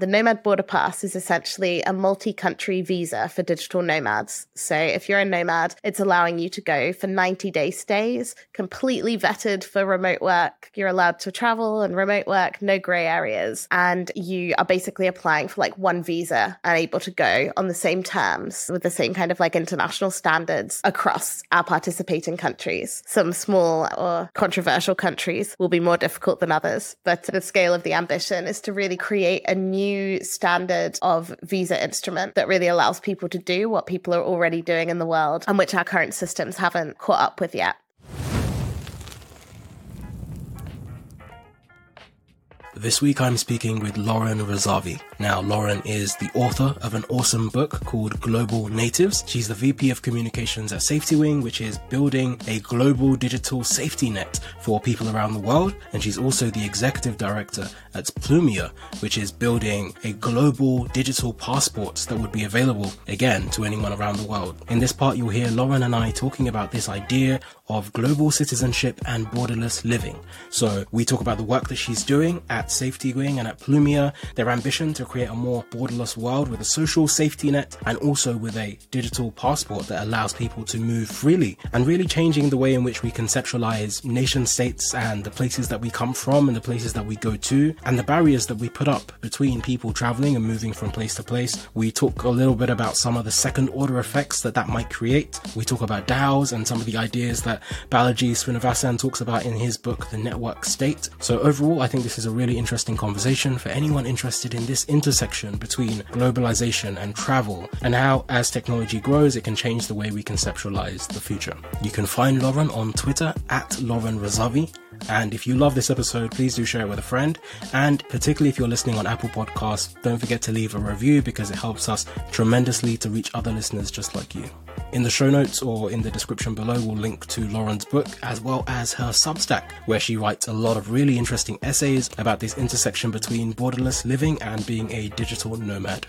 The Nomad Border Pass is essentially a multi country visa for digital nomads. So if you're a nomad, it's allowing you to go for 90 day stays, completely vetted for remote work. You're allowed to travel and remote work, no gray areas. And you are basically applying for like one visa and able to go on the same terms with the same kind of like international standards across our participating countries. Some small or controversial countries will be more difficult than others, but the scale of the ambition is to really create a new new standard of visa instrument that really allows people to do what people are already doing in the world and which our current systems haven't caught up with yet. This week I'm speaking with Lauren Razavi. Now, Lauren is the author of an awesome book called Global Natives. She's the VP of Communications at Safety Wing, which is building a global digital safety net for people around the world. And she's also the executive director at Plumia, which is building a global digital passport that would be available again to anyone around the world. In this part, you'll hear Lauren and I talking about this idea of global citizenship and borderless living. So we talk about the work that she's doing at Safety Wing and at Plumia, their ambition to create a more borderless world with a social safety net and also with a digital passport that allows people to move freely and really changing the way in which we conceptualize nation states and the places that we come from and the places that we go to and the barriers that we put up between people traveling and moving from place to place. We talk a little bit about some of the second order effects that that might create. We talk about DAOs and some of the ideas that Balaji Srinivasan talks about in his book, The Network State. So overall, I think this is a really interesting conversation for anyone interested in this intersection between globalization and travel and how as technology grows, it can change the way we conceptualize the future. You can find Lauren on Twitter at Lauren Razavi. And if you love this episode, please do share it with a friend. And particularly if you're listening on Apple Podcasts, don't forget to leave a review because it helps us tremendously to reach other listeners just like you. In the show notes or in the description below, we'll link to Lauren's book as well as her Substack, where she writes a lot of really interesting essays about this intersection between borderless living and being a digital nomad.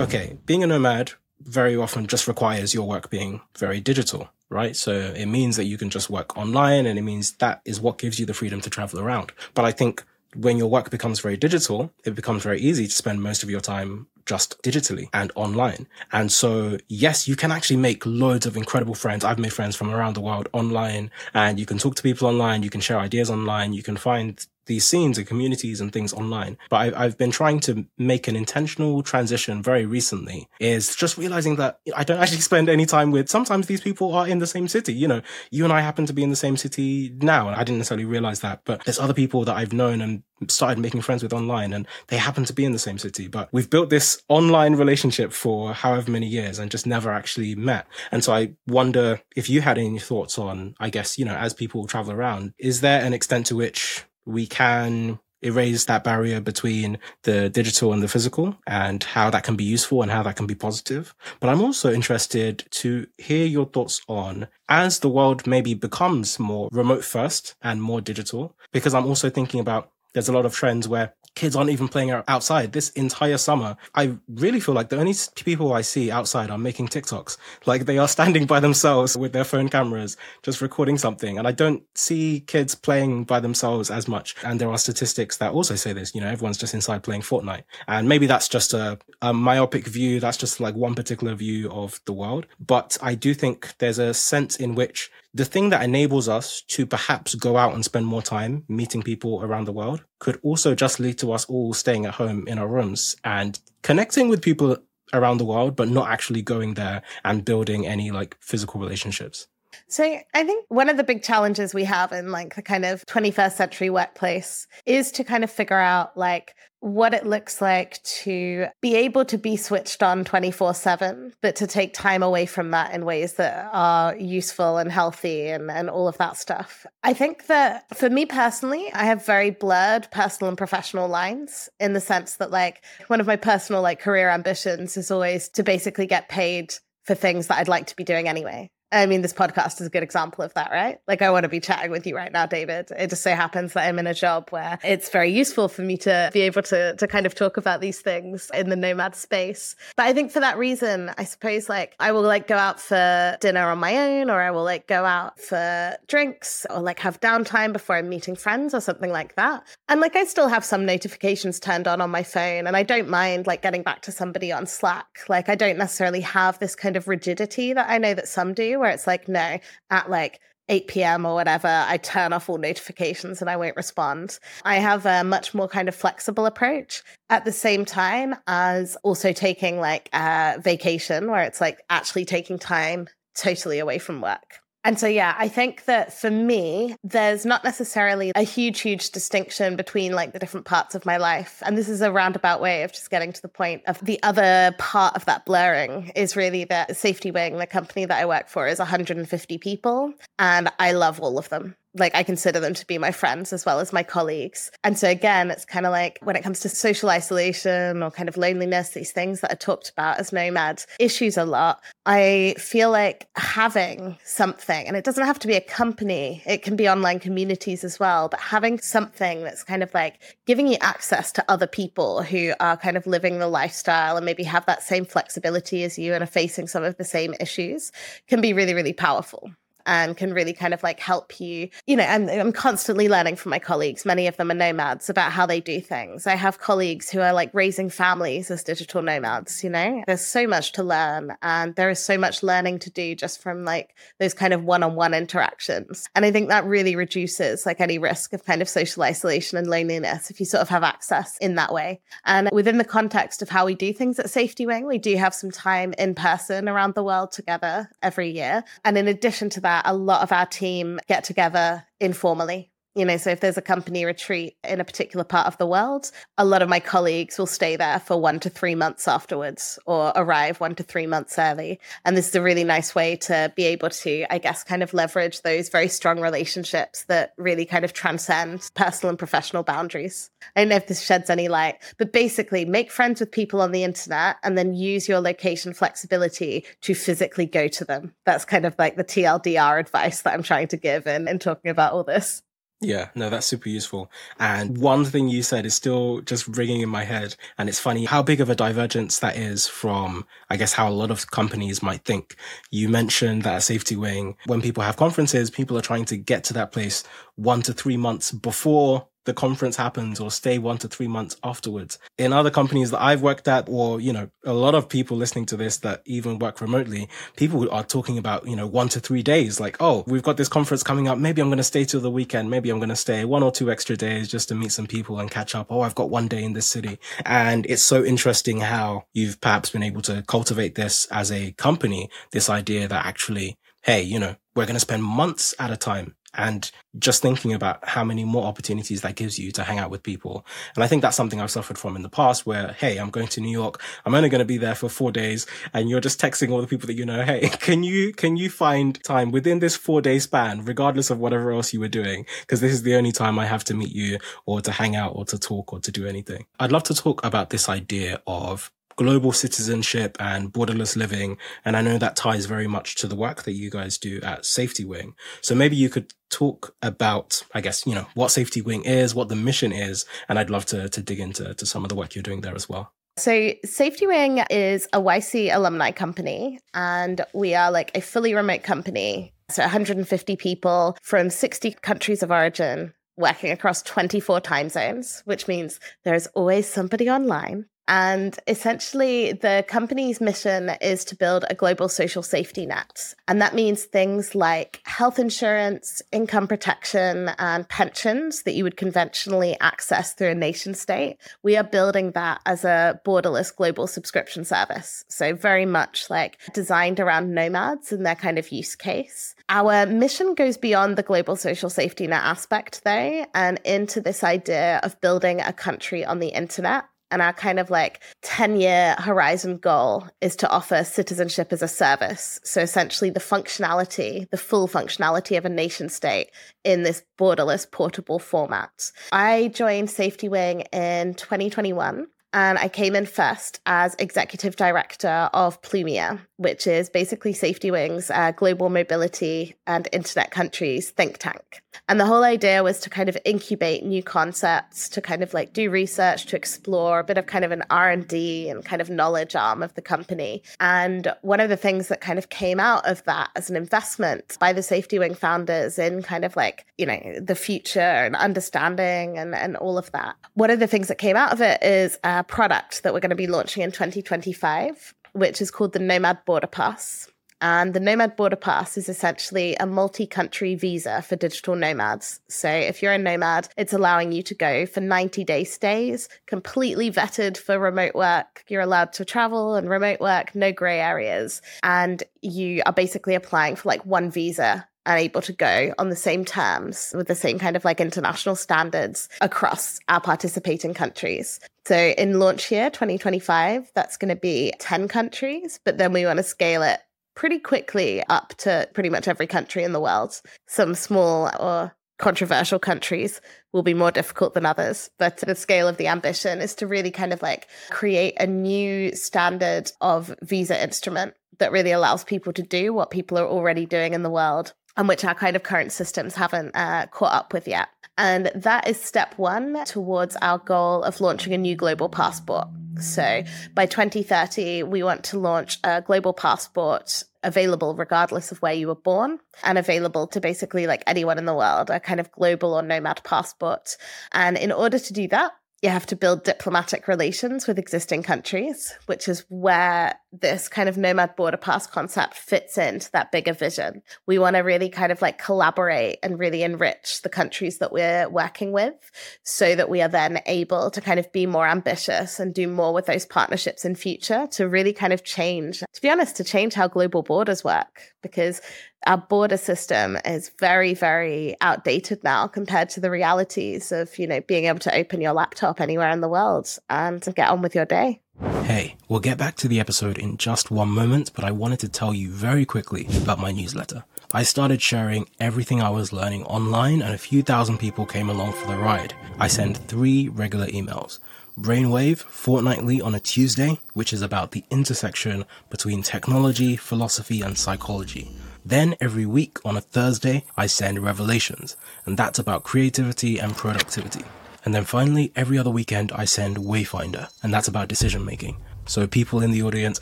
Okay, being a nomad very often just requires your work being very digital, right? So it means that you can just work online and it means that is what gives you the freedom to travel around. But I think when your work becomes very digital, it becomes very easy to spend most of your time just digitally and online. And so, yes, you can actually make loads of incredible friends. I've made friends from around the world online and you can talk to people online. You can share ideas online. You can find these scenes and communities and things online. But I've, I've been trying to make an intentional transition very recently is just realizing that I don't actually spend any time with, sometimes these people are in the same city. You know, you and I happen to be in the same city now. And I didn't necessarily realize that, but there's other people that I've known and started making friends with online and they happen to be in the same city. But we've built this online relationship for however many years and just never actually met. And so I wonder if you had any thoughts on, I guess, you know, as people travel around, is there an extent to which we can erase that barrier between the digital and the physical and how that can be useful and how that can be positive. But I'm also interested to hear your thoughts on as the world maybe becomes more remote first and more digital, because I'm also thinking about there's a lot of trends where kids aren't even playing outside this entire summer. I really feel like the only people I see outside are making TikToks. Like they are standing by themselves with their phone cameras, just recording something. And I don't see kids playing by themselves as much. And there are statistics that also say this, you know, everyone's just inside playing Fortnite. And maybe that's just a, a myopic view. That's just like one particular view of the world. But I do think there's a sense in which the thing that enables us to perhaps go out and spend more time meeting people around the world could also just lead to us all staying at home in our rooms and connecting with people around the world, but not actually going there and building any like physical relationships. So I think one of the big challenges we have in like the kind of 21st century workplace is to kind of figure out like what it looks like to be able to be switched on 24 7, but to take time away from that in ways that are useful and healthy and, and all of that stuff. I think that for me personally, I have very blurred personal and professional lines in the sense that, like, one of my personal, like, career ambitions is always to basically get paid for things that I'd like to be doing anyway. I mean, this podcast is a good example of that, right? Like, I want to be chatting with you right now, David. It just so happens that I'm in a job where it's very useful for me to be able to, to kind of talk about these things in the nomad space. But I think for that reason, I suppose like I will like go out for dinner on my own, or I will like go out for drinks, or like have downtime before I'm meeting friends or something like that. And like, I still have some notifications turned on on my phone, and I don't mind like getting back to somebody on Slack. Like, I don't necessarily have this kind of rigidity that I know that some do where it's like, no, at like 8 p.m. or whatever, I turn off all notifications and I won't respond. I have a much more kind of flexible approach at the same time as also taking like a vacation where it's like actually taking time totally away from work. And so, yeah, I think that for me, there's not necessarily a huge, huge distinction between like the different parts of my life. And this is a roundabout way of just getting to the point of the other part of that blurring is really that Safety Wing, the company that I work for, is 150 people. And I love all of them like I consider them to be my friends as well as my colleagues. And so again, it's kind of like when it comes to social isolation or kind of loneliness, these things that are talked about as nomads issues a lot. I feel like having something, and it doesn't have to be a company, it can be online communities as well, but having something that's kind of like giving you access to other people who are kind of living the lifestyle and maybe have that same flexibility as you and are facing some of the same issues can be really, really powerful and can really kind of like help you. You know, and I'm constantly learning from my colleagues. Many of them are nomads about how they do things. I have colleagues who are like raising families as digital nomads, you know? There's so much to learn and there is so much learning to do just from like those kind of one-on-one interactions. And I think that really reduces like any risk of kind of social isolation and loneliness if you sort of have access in that way. And within the context of how we do things at Safety Wing, we do have some time in person around the world together every year. And in addition to that, a lot of our team get together informally you know, so if there's a company retreat in a particular part of the world, a lot of my colleagues will stay there for one to three months afterwards or arrive one to three months early. And this is a really nice way to be able to, I guess, kind of leverage those very strong relationships that really kind of transcend personal and professional boundaries. I don't know if this sheds any light, but basically make friends with people on the internet and then use your location flexibility to physically go to them. That's kind of like the TLDR advice that I'm trying to give in, in talking about all this. Yeah, no, that's super useful. And one thing you said is still just ringing in my head. And it's funny how big of a divergence that is from, I guess, how a lot of companies might think. You mentioned that at Safety Wing, when people have conferences, people are trying to get to that place one to three months before the conference happens or stay one to three months afterwards. In other companies that I've worked at, or, you know, a lot of people listening to this that even work remotely, people are talking about, you know, one to three days. Like, oh, we've got this conference coming up. Maybe I'm going to stay till the weekend. Maybe I'm going to stay one or two extra days just to meet some people and catch up. Oh, I've got one day in this city. And it's so interesting how you've perhaps been able to cultivate this as a company, this idea that actually, hey, you know, we're going to spend months at a time and just thinking about how many more opportunities that gives you to hang out with people. And I think that's something I've suffered from in the past where, hey, I'm going to New York. I'm only going to be there for four days. And you're just texting all the people that you know, hey, can you, can you find time within this four day span, regardless of whatever else you were doing? Because this is the only time I have to meet you or to hang out or to talk or to do anything. I'd love to talk about this idea of global citizenship and borderless living. And I know that ties very much to the work that you guys do at Safety Wing. So maybe you could talk about, I guess, you know, what Safety Wing is, what the mission is. And I'd love to, to dig into to some of the work you're doing there as well. So, Safety Wing is a YC alumni company, and we are like a fully remote company. So, 150 people from 60 countries of origin working across 24 time zones, which means there's always somebody online and essentially, the company's mission is to build a global social safety net. And that means things like health insurance, income protection, and pensions that you would conventionally access through a nation state. We are building that as a borderless global subscription service. So, very much like designed around nomads and their kind of use case. Our mission goes beyond the global social safety net aspect, though, and into this idea of building a country on the internet and our kind of like 10 year horizon goal is to offer citizenship as a service. So essentially, the functionality, the full functionality of a nation state in this borderless portable format. I joined Safety Wing in 2021 and I came in first as executive director of Plumia, which is basically SafetyWing's uh, global mobility and internet countries think tank. And the whole idea was to kind of incubate new concepts, to kind of like do research, to explore a bit of kind of an R&D and kind of knowledge arm of the company. And one of the things that kind of came out of that as an investment by the Safety Wing founders in kind of like, you know, the future and understanding and, and all of that. One of the things that came out of it is a product that we're going to be launching in 2025 which is called the Nomad Border Pass. And the Nomad Border Pass is essentially a multi country visa for digital nomads. So if you're a nomad, it's allowing you to go for 90 day stays, completely vetted for remote work. You're allowed to travel and remote work, no gray areas. And you are basically applying for like one visa and able to go on the same terms with the same kind of like international standards across our participating countries. So in launch year 2025, that's going to be 10 countries, but then we want to scale it pretty quickly up to pretty much every country in the world. Some small or controversial countries will be more difficult than others. But the scale of the ambition is to really kind of like create a new standard of visa instrument that really allows people to do what people are already doing in the world and which our kind of current systems haven't uh, caught up with yet. And that is step one towards our goal of launching a new global passport. So by 2030, we want to launch a global passport available regardless of where you were born and available to basically like anyone in the world, a kind of global or nomad passport. And in order to do that, you have to build diplomatic relations with existing countries, which is where this kind of nomad border pass concept fits into that bigger vision. We want to really kind of like collaborate and really enrich the countries that we're working with so that we are then able to kind of be more ambitious and do more with those partnerships in future to really kind of change, to be honest, to change how global borders work because our border system is very very outdated now compared to the realities of you know being able to open your laptop anywhere in the world and get on with your day Hey, we'll get back to the episode in just one moment, but I wanted to tell you very quickly about my newsletter. I started sharing everything I was learning online, and a few thousand people came along for the ride. I send three regular emails. Brainwave fortnightly on a Tuesday, which is about the intersection between technology, philosophy, and psychology. Then every week on a Thursday, I send Revelations, and that's about creativity and productivity. And then finally, every other weekend, I send Wayfinder, and that's about decision making. So people in the audience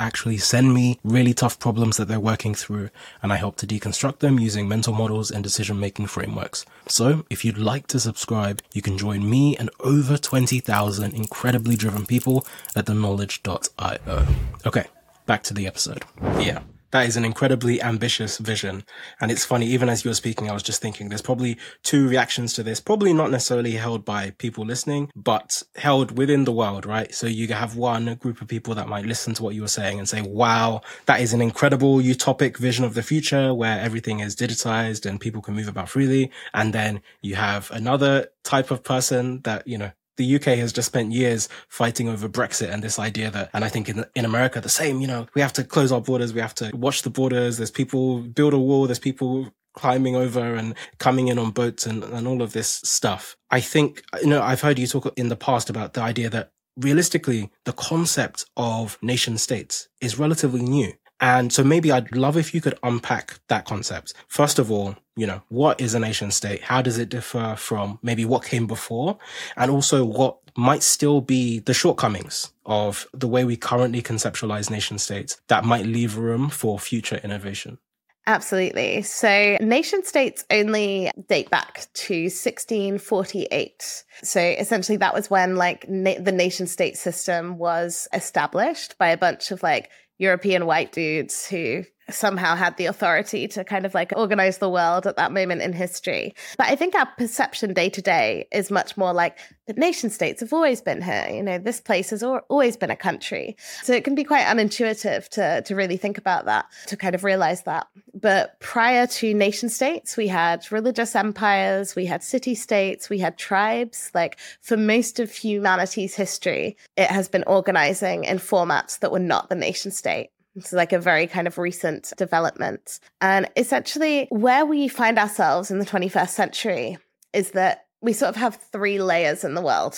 actually send me really tough problems that they're working through, and I help to deconstruct them using mental models and decision making frameworks. So if you'd like to subscribe, you can join me and over 20,000 incredibly driven people at theknowledge.io. Okay, back to the episode. Yeah that is an incredibly ambitious vision. And it's funny, even as you were speaking, I was just thinking there's probably two reactions to this, probably not necessarily held by people listening, but held within the world, right? So you have one group of people that might listen to what you were saying and say, wow, that is an incredible utopic vision of the future where everything is digitized and people can move about freely. And then you have another type of person that, you know, the UK has just spent years fighting over Brexit and this idea that, and I think in, in America, the same, you know, we have to close our borders. We have to watch the borders. There's people build a wall. There's people climbing over and coming in on boats and, and all of this stuff. I think, you know, I've heard you talk in the past about the idea that realistically, the concept of nation states is relatively new. And so maybe I'd love if you could unpack that concept. First of all, you know, what is a nation state? How does it differ from maybe what came before? And also what might still be the shortcomings of the way we currently conceptualize nation states that might leave room for future innovation? Absolutely. So, nation states only date back to 1648. So, essentially, that was when like na- the nation state system was established by a bunch of like European white dudes who somehow had the authority to kind of like organize the world at that moment in history. But I think our perception day to day is much more like the nation states have always been here. You know, this place has always been a country. So it can be quite unintuitive to, to really think about that, to kind of realize that. But prior to nation states, we had religious empires, we had city states, we had tribes. Like for most of humanity's history, it has been organizing in formats that were not the nation state. It's like a very kind of recent development. And essentially, where we find ourselves in the 21st century is that we sort of have three layers in the world.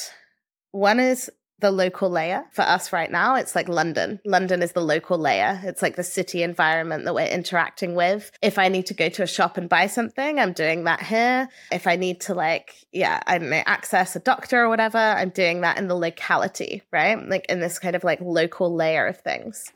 One is the local layer. For us right now, it's like London. London is the local layer. It's like the city environment that we're interacting with. If I need to go to a shop and buy something, I'm doing that here. If I need to, like, yeah, I don't know, access a doctor or whatever, I'm doing that in the locality, right? Like in this kind of like local layer of things.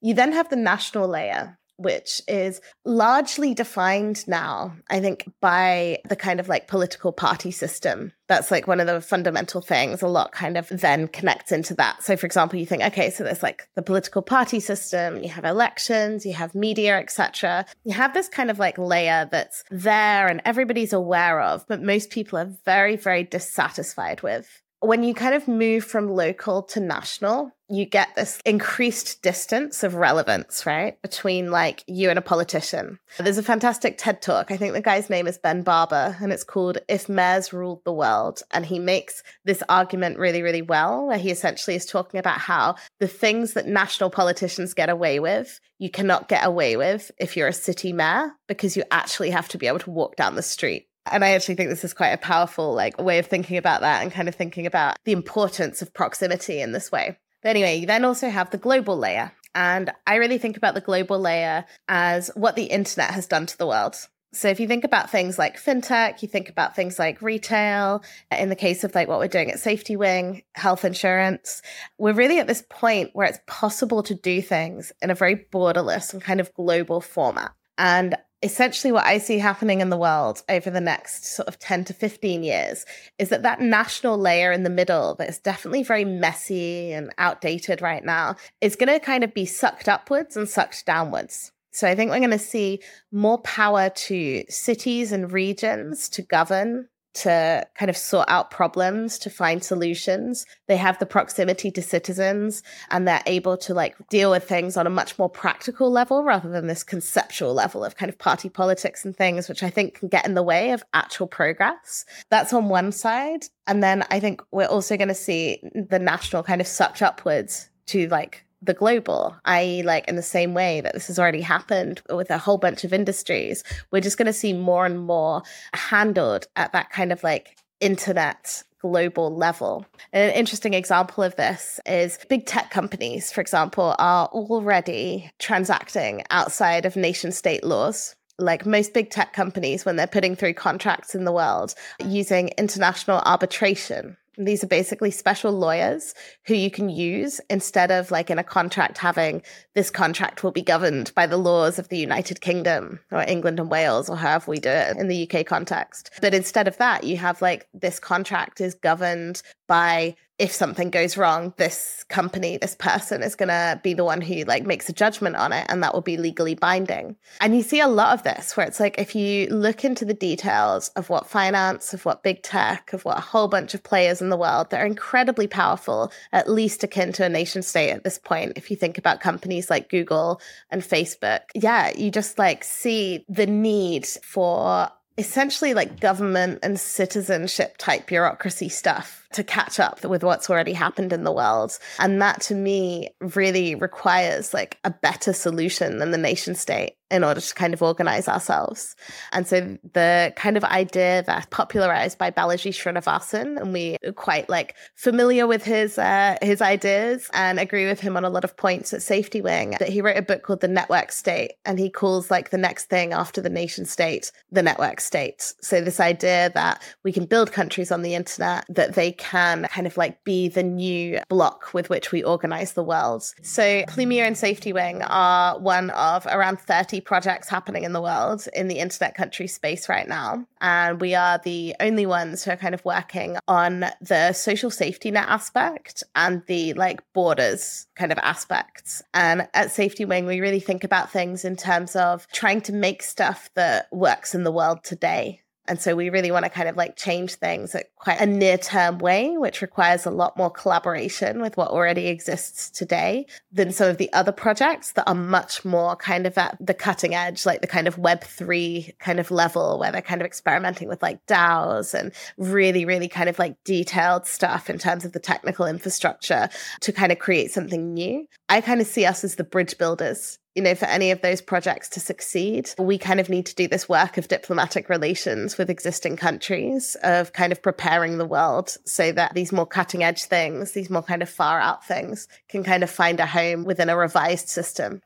You then have the national layer, which is largely defined now, I think, by the kind of like political party system. That's like one of the fundamental things. A lot kind of then connects into that. So, for example, you think, okay, so there's like the political party system, you have elections, you have media, etc. You have this kind of like layer that's there and everybody's aware of, but most people are very, very dissatisfied with when you kind of move from local to national, you get this increased distance of relevance, right? Between like you and a politician. There's a fantastic TED talk. I think the guy's name is Ben Barber, and it's called If Mayors Ruled the World. And he makes this argument really, really well, where he essentially is talking about how the things that national politicians get away with, you cannot get away with if you're a city mayor, because you actually have to be able to walk down the street and I actually think this is quite a powerful like way of thinking about that and kind of thinking about the importance of proximity in this way. But anyway, you then also have the global layer. And I really think about the global layer as what the internet has done to the world. So if you think about things like fintech, you think about things like retail, in the case of like what we're doing at Safety Wing, health insurance, we're really at this point where it's possible to do things in a very borderless and kind of global format. And essentially what I see happening in the world over the next sort of 10 to 15 years is that that national layer in the middle that is definitely very messy and outdated right now is going to kind of be sucked upwards and sucked downwards. So I think we're going to see more power to cities and regions to govern to kind of sort out problems, to find solutions. They have the proximity to citizens and they're able to like deal with things on a much more practical level rather than this conceptual level of kind of party politics and things, which I think can get in the way of actual progress. That's on one side. And then I think we're also going to see the national kind of sucked upwards to like the global, i.e., like in the same way that this has already happened with a whole bunch of industries, we're just going to see more and more handled at that kind of like internet global level. An interesting example of this is big tech companies, for example, are already transacting outside of nation state laws like most big tech companies when they're putting through contracts in the world using international arbitration these are basically special lawyers who you can use instead of like in a contract having this contract will be governed by the laws of the United Kingdom or England and Wales or however we do it in the UK context. But instead of that, you have like this contract is governed by if something goes wrong, this company, this person is going to be the one who like makes a judgment on it and that will be legally binding. And you see a lot of this where it's like if you look into the details of what finance, of what big tech, of what a whole bunch of players in the world that are incredibly powerful, at least akin to a nation state at this point. If you think about companies like Google and Facebook, yeah, you just like see the need for essentially like government and citizenship type bureaucracy stuff to catch up with what's already happened in the world. And that to me really requires like a better solution than the nation state in order to kind of organize ourselves. And so the kind of idea that popularized by Balaji Srinivasan, and we are quite like familiar with his uh, his ideas and agree with him on a lot of points at Safety Wing, that he wrote a book called The Network State, and he calls like the next thing after the nation state the network state. So this idea that we can build countries on the internet, that they can kind of like be the new block with which we organize the world. So Plumia and Safety Wing are one of around 30 projects happening in the world in the internet country space right now. And we are the only ones who are kind of working on the social safety net aspect and the like borders kind of aspects. And at Safety Wing, we really think about things in terms of trying to make stuff that works in the world today and so we really want to kind of like change things at quite a mm. near term way, which requires a lot more collaboration with what already exists today than some of the other projects that are much more kind of at the cutting edge, like the kind of Web3 kind of level where they're kind of experimenting with like DAOs and really, really kind of like detailed stuff in terms of the technical infrastructure to kind of create something new. I kind of see us as the bridge builders you know, for any of those projects to succeed, we kind of need to do this work of diplomatic relations with existing countries, of kind of preparing the world so that these more cutting edge things, these more kind of far out things, can kind of find a home within a revised system.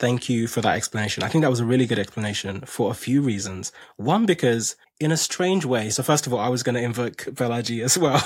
Thank you for that explanation. I think that was a really good explanation for a few reasons. One, because in a strange way. So first of all, I was going to invoke Balaji as well.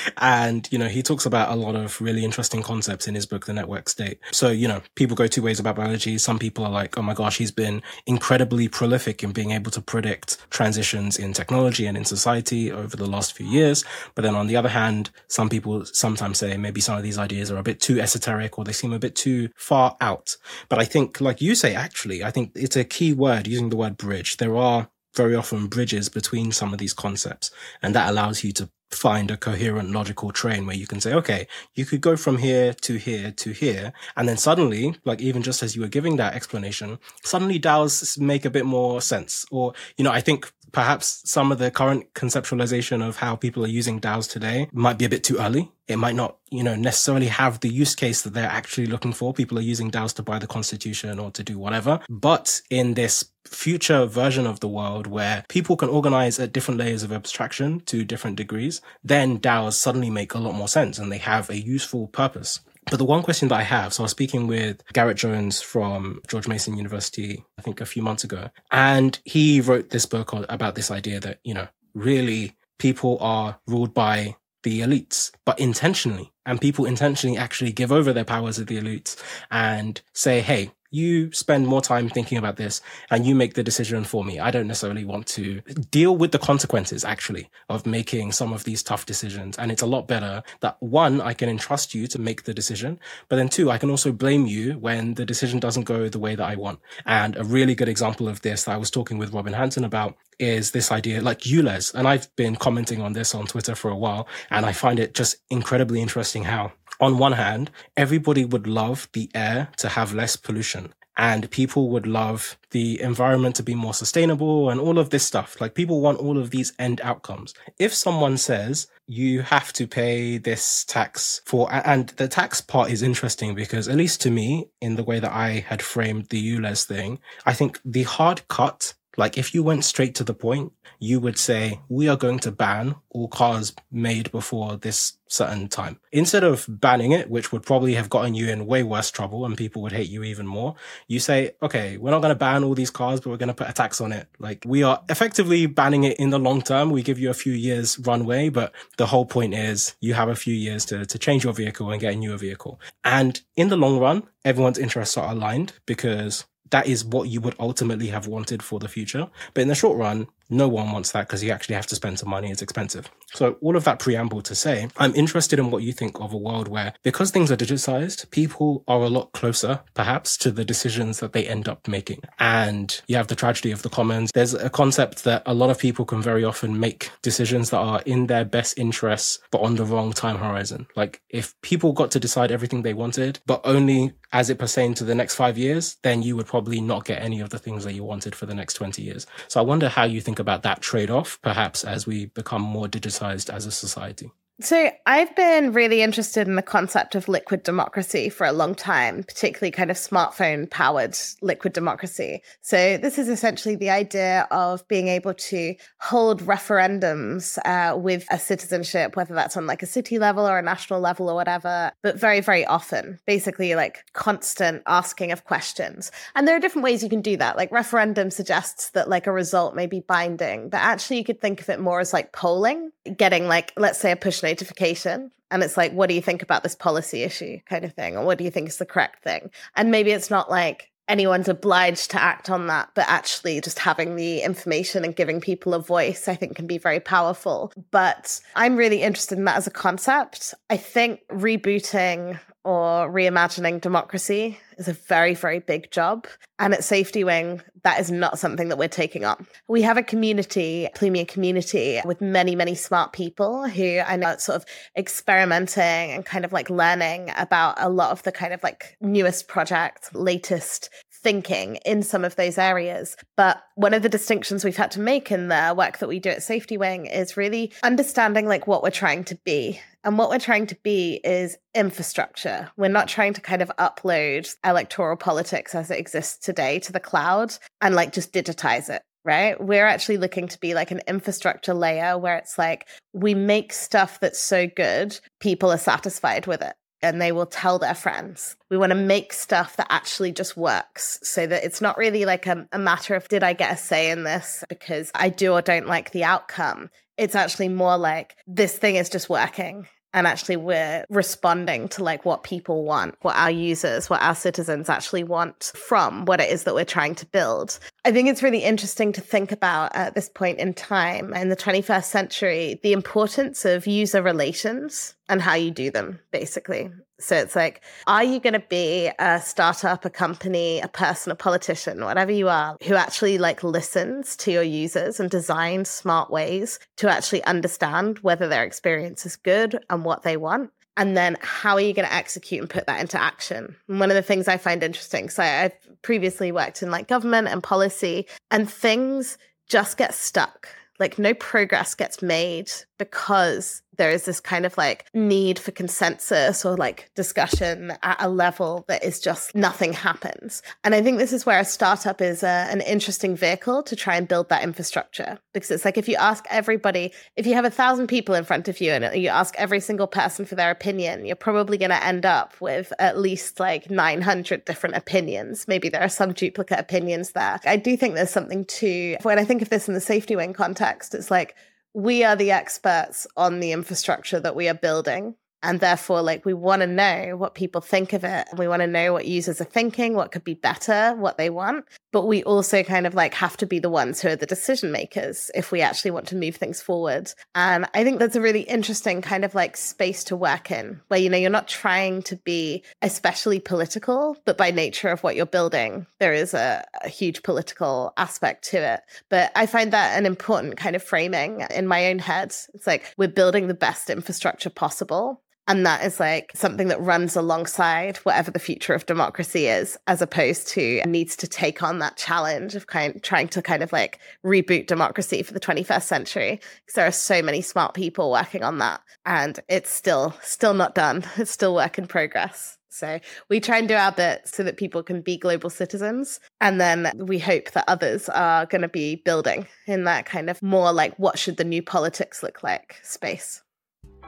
and, you know, he talks about a lot of really interesting concepts in his book, The Network State. So, you know, people go two ways about Balaji. Some people are like, oh my gosh, he's been incredibly prolific in being able to predict transitions in technology and in society over the last few years. But then on the other hand, some people sometimes say maybe some of these ideas are a bit too esoteric or they seem a bit too far out. But I think, like you say, actually, I think it's a key word using the word bridge. There are very often bridges between some of these concepts. And that allows you to find a coherent logical train where you can say, okay, you could go from here to here to here. And then suddenly, like even just as you were giving that explanation, suddenly DAOs make a bit more sense. Or, you know, I think perhaps some of the current conceptualization of how people are using DAOs today might be a bit too early. It might not, you know, necessarily have the use case that they're actually looking for. People are using DAOs to buy the constitution or to do whatever. But in this future version of the world where people can organize at different layers of abstraction to different degrees, then DAOs suddenly make a lot more sense and they have a useful purpose. But the one question that I have, so I was speaking with Garrett Jones from George Mason University, I think a few months ago, and he wrote this book about this idea that, you know, really people are ruled by the elites, but intentionally. And people intentionally actually give over their powers to the elites and say, hey, you spend more time thinking about this and you make the decision for me. I don't necessarily want to deal with the consequences actually of making some of these tough decisions. And it's a lot better that one, I can entrust you to make the decision, but then two, I can also blame you when the decision doesn't go the way that I want. And a really good example of this that I was talking with Robin Hanson about is this idea like ULEZ. And I've been commenting on this on Twitter for a while. And I find it just incredibly interesting how on one hand, everybody would love the air to have less pollution and people would love the environment to be more sustainable and all of this stuff. Like people want all of these end outcomes. If someone says you have to pay this tax for, and the tax part is interesting because at least to me, in the way that I had framed the ULEZ thing, I think the hard cut like if you went straight to the point, you would say, we are going to ban all cars made before this certain time. Instead of banning it, which would probably have gotten you in way worse trouble and people would hate you even more, you say, okay, we're not going to ban all these cars, but we're going to put a tax on it. Like we are effectively banning it in the long term. We give you a few years runway, but the whole point is you have a few years to, to change your vehicle and get a newer vehicle. And in the long run, everyone's interests are aligned because that is what you would ultimately have wanted for the future. But in the short run, no one wants that because you actually have to spend some money. It's expensive. So all of that preamble to say, I'm interested in what you think of a world where because things are digitized, people are a lot closer perhaps to the decisions that they end up making. And you have the tragedy of the commons. There's a concept that a lot of people can very often make decisions that are in their best interests, but on the wrong time horizon. Like if people got to decide everything they wanted, but only as it pertained to the next five years, then you would probably not get any of the things that you wanted for the next 20 years. So I wonder how you think think about that trade off, perhaps as we become more digitized as a society? So, I've been really interested in the concept of liquid democracy for a long time, particularly kind of smartphone powered liquid democracy. So, this is essentially the idea of being able to hold referendums uh, with a citizenship, whether that's on like a city level or a national level or whatever, but very, very often, basically like constant asking of questions. And there are different ways you can do that. Like, referendum suggests that like a result may be binding, but actually, you could think of it more as like polling, getting like, let's say, a push notification and it's like what do you think about this policy issue kind of thing or what do you think is the correct thing? And maybe it's not like anyone's obliged to act on that but actually just having the information and giving people a voice i think can be very powerful. But i'm really interested in that as a concept. I think rebooting or reimagining democracy is a very, very big job. And at Safety Wing, that is not something that we're taking on. We have a community, Plumia community, with many, many smart people who I know are sort of experimenting and kind of like learning about a lot of the kind of like newest projects, latest thinking in some of those areas. But one of the distinctions we've had to make in the work that we do at Safety Wing is really understanding like what we're trying to be. And what we're trying to be is infrastructure. We're not trying to kind of upload electoral politics as it exists today to the cloud and like just digitize it right? We're actually looking to be like an infrastructure layer where it's like we make stuff that's so good, people are satisfied with it and they will tell their friends. We want to make stuff that actually just works so that it's not really like a, a, matter of did I get a say in this because I do or don't like the outcome. It's actually more like this thing is just working and actually we're responding to like what people want what our users what our citizens actually want from what it is that we're trying to build. I think it's really interesting to think about at this point in time in the 21st century the importance of user relations and how you do them basically so it's like, are you going to be a startup, a company, a person, a politician, whatever you are, who actually like listens to your users and designs smart ways to actually understand whether their experience is good and what they want? And then how are you going to execute and put that into action? And one of the things I find interesting, so I've previously worked in like government and policy, and things just get stuck. Like no progress gets made because there is this kind of like need for consensus or like discussion at a level that is just nothing happens. And I think this is where a startup is a, an interesting vehicle to try and build that infrastructure because it's like if you ask everybody, if you have a thousand people in front of you and you ask every single person for their opinion, you're probably going to end up with at least like 900 different opinions. Maybe there are some duplicate opinions there. I do think there's something to, when I think of this in the safety wing context, it's like, we are the experts on the infrastructure that we are building and therefore like we want to know what people think of it. We want to know what users are thinking what could be better what they want. But we also kind of like have to be the ones who are the decision makers if we actually want to move things forward. And i think that's a really interesting kind of like space to work in where you know you're not trying to be especially political but by nature of what you're building there is a, a huge political aspect to it. But i find that an important kind of framing in my own head. It's like we're building the best infrastructure possible and that is like something that runs alongside whatever the future of democracy is, as opposed to needs to take on that challenge of kind trying to kind of like reboot democracy for the 21st century. Because there are so many smart people working on that. And it's still still not done. It's still work in progress. So we try and do our bit so that people can be global citizens. And then we hope that others are going to be building in that kind of more like what should the new politics look like space.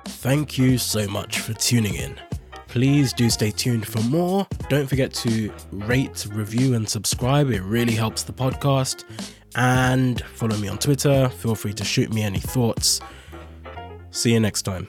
Thank you so much for tuning in. Please do stay tuned for more. Don't forget to rate, review, and subscribe. It really helps the podcast. And follow me on Twitter. Feel free to shoot me any thoughts. See you next time.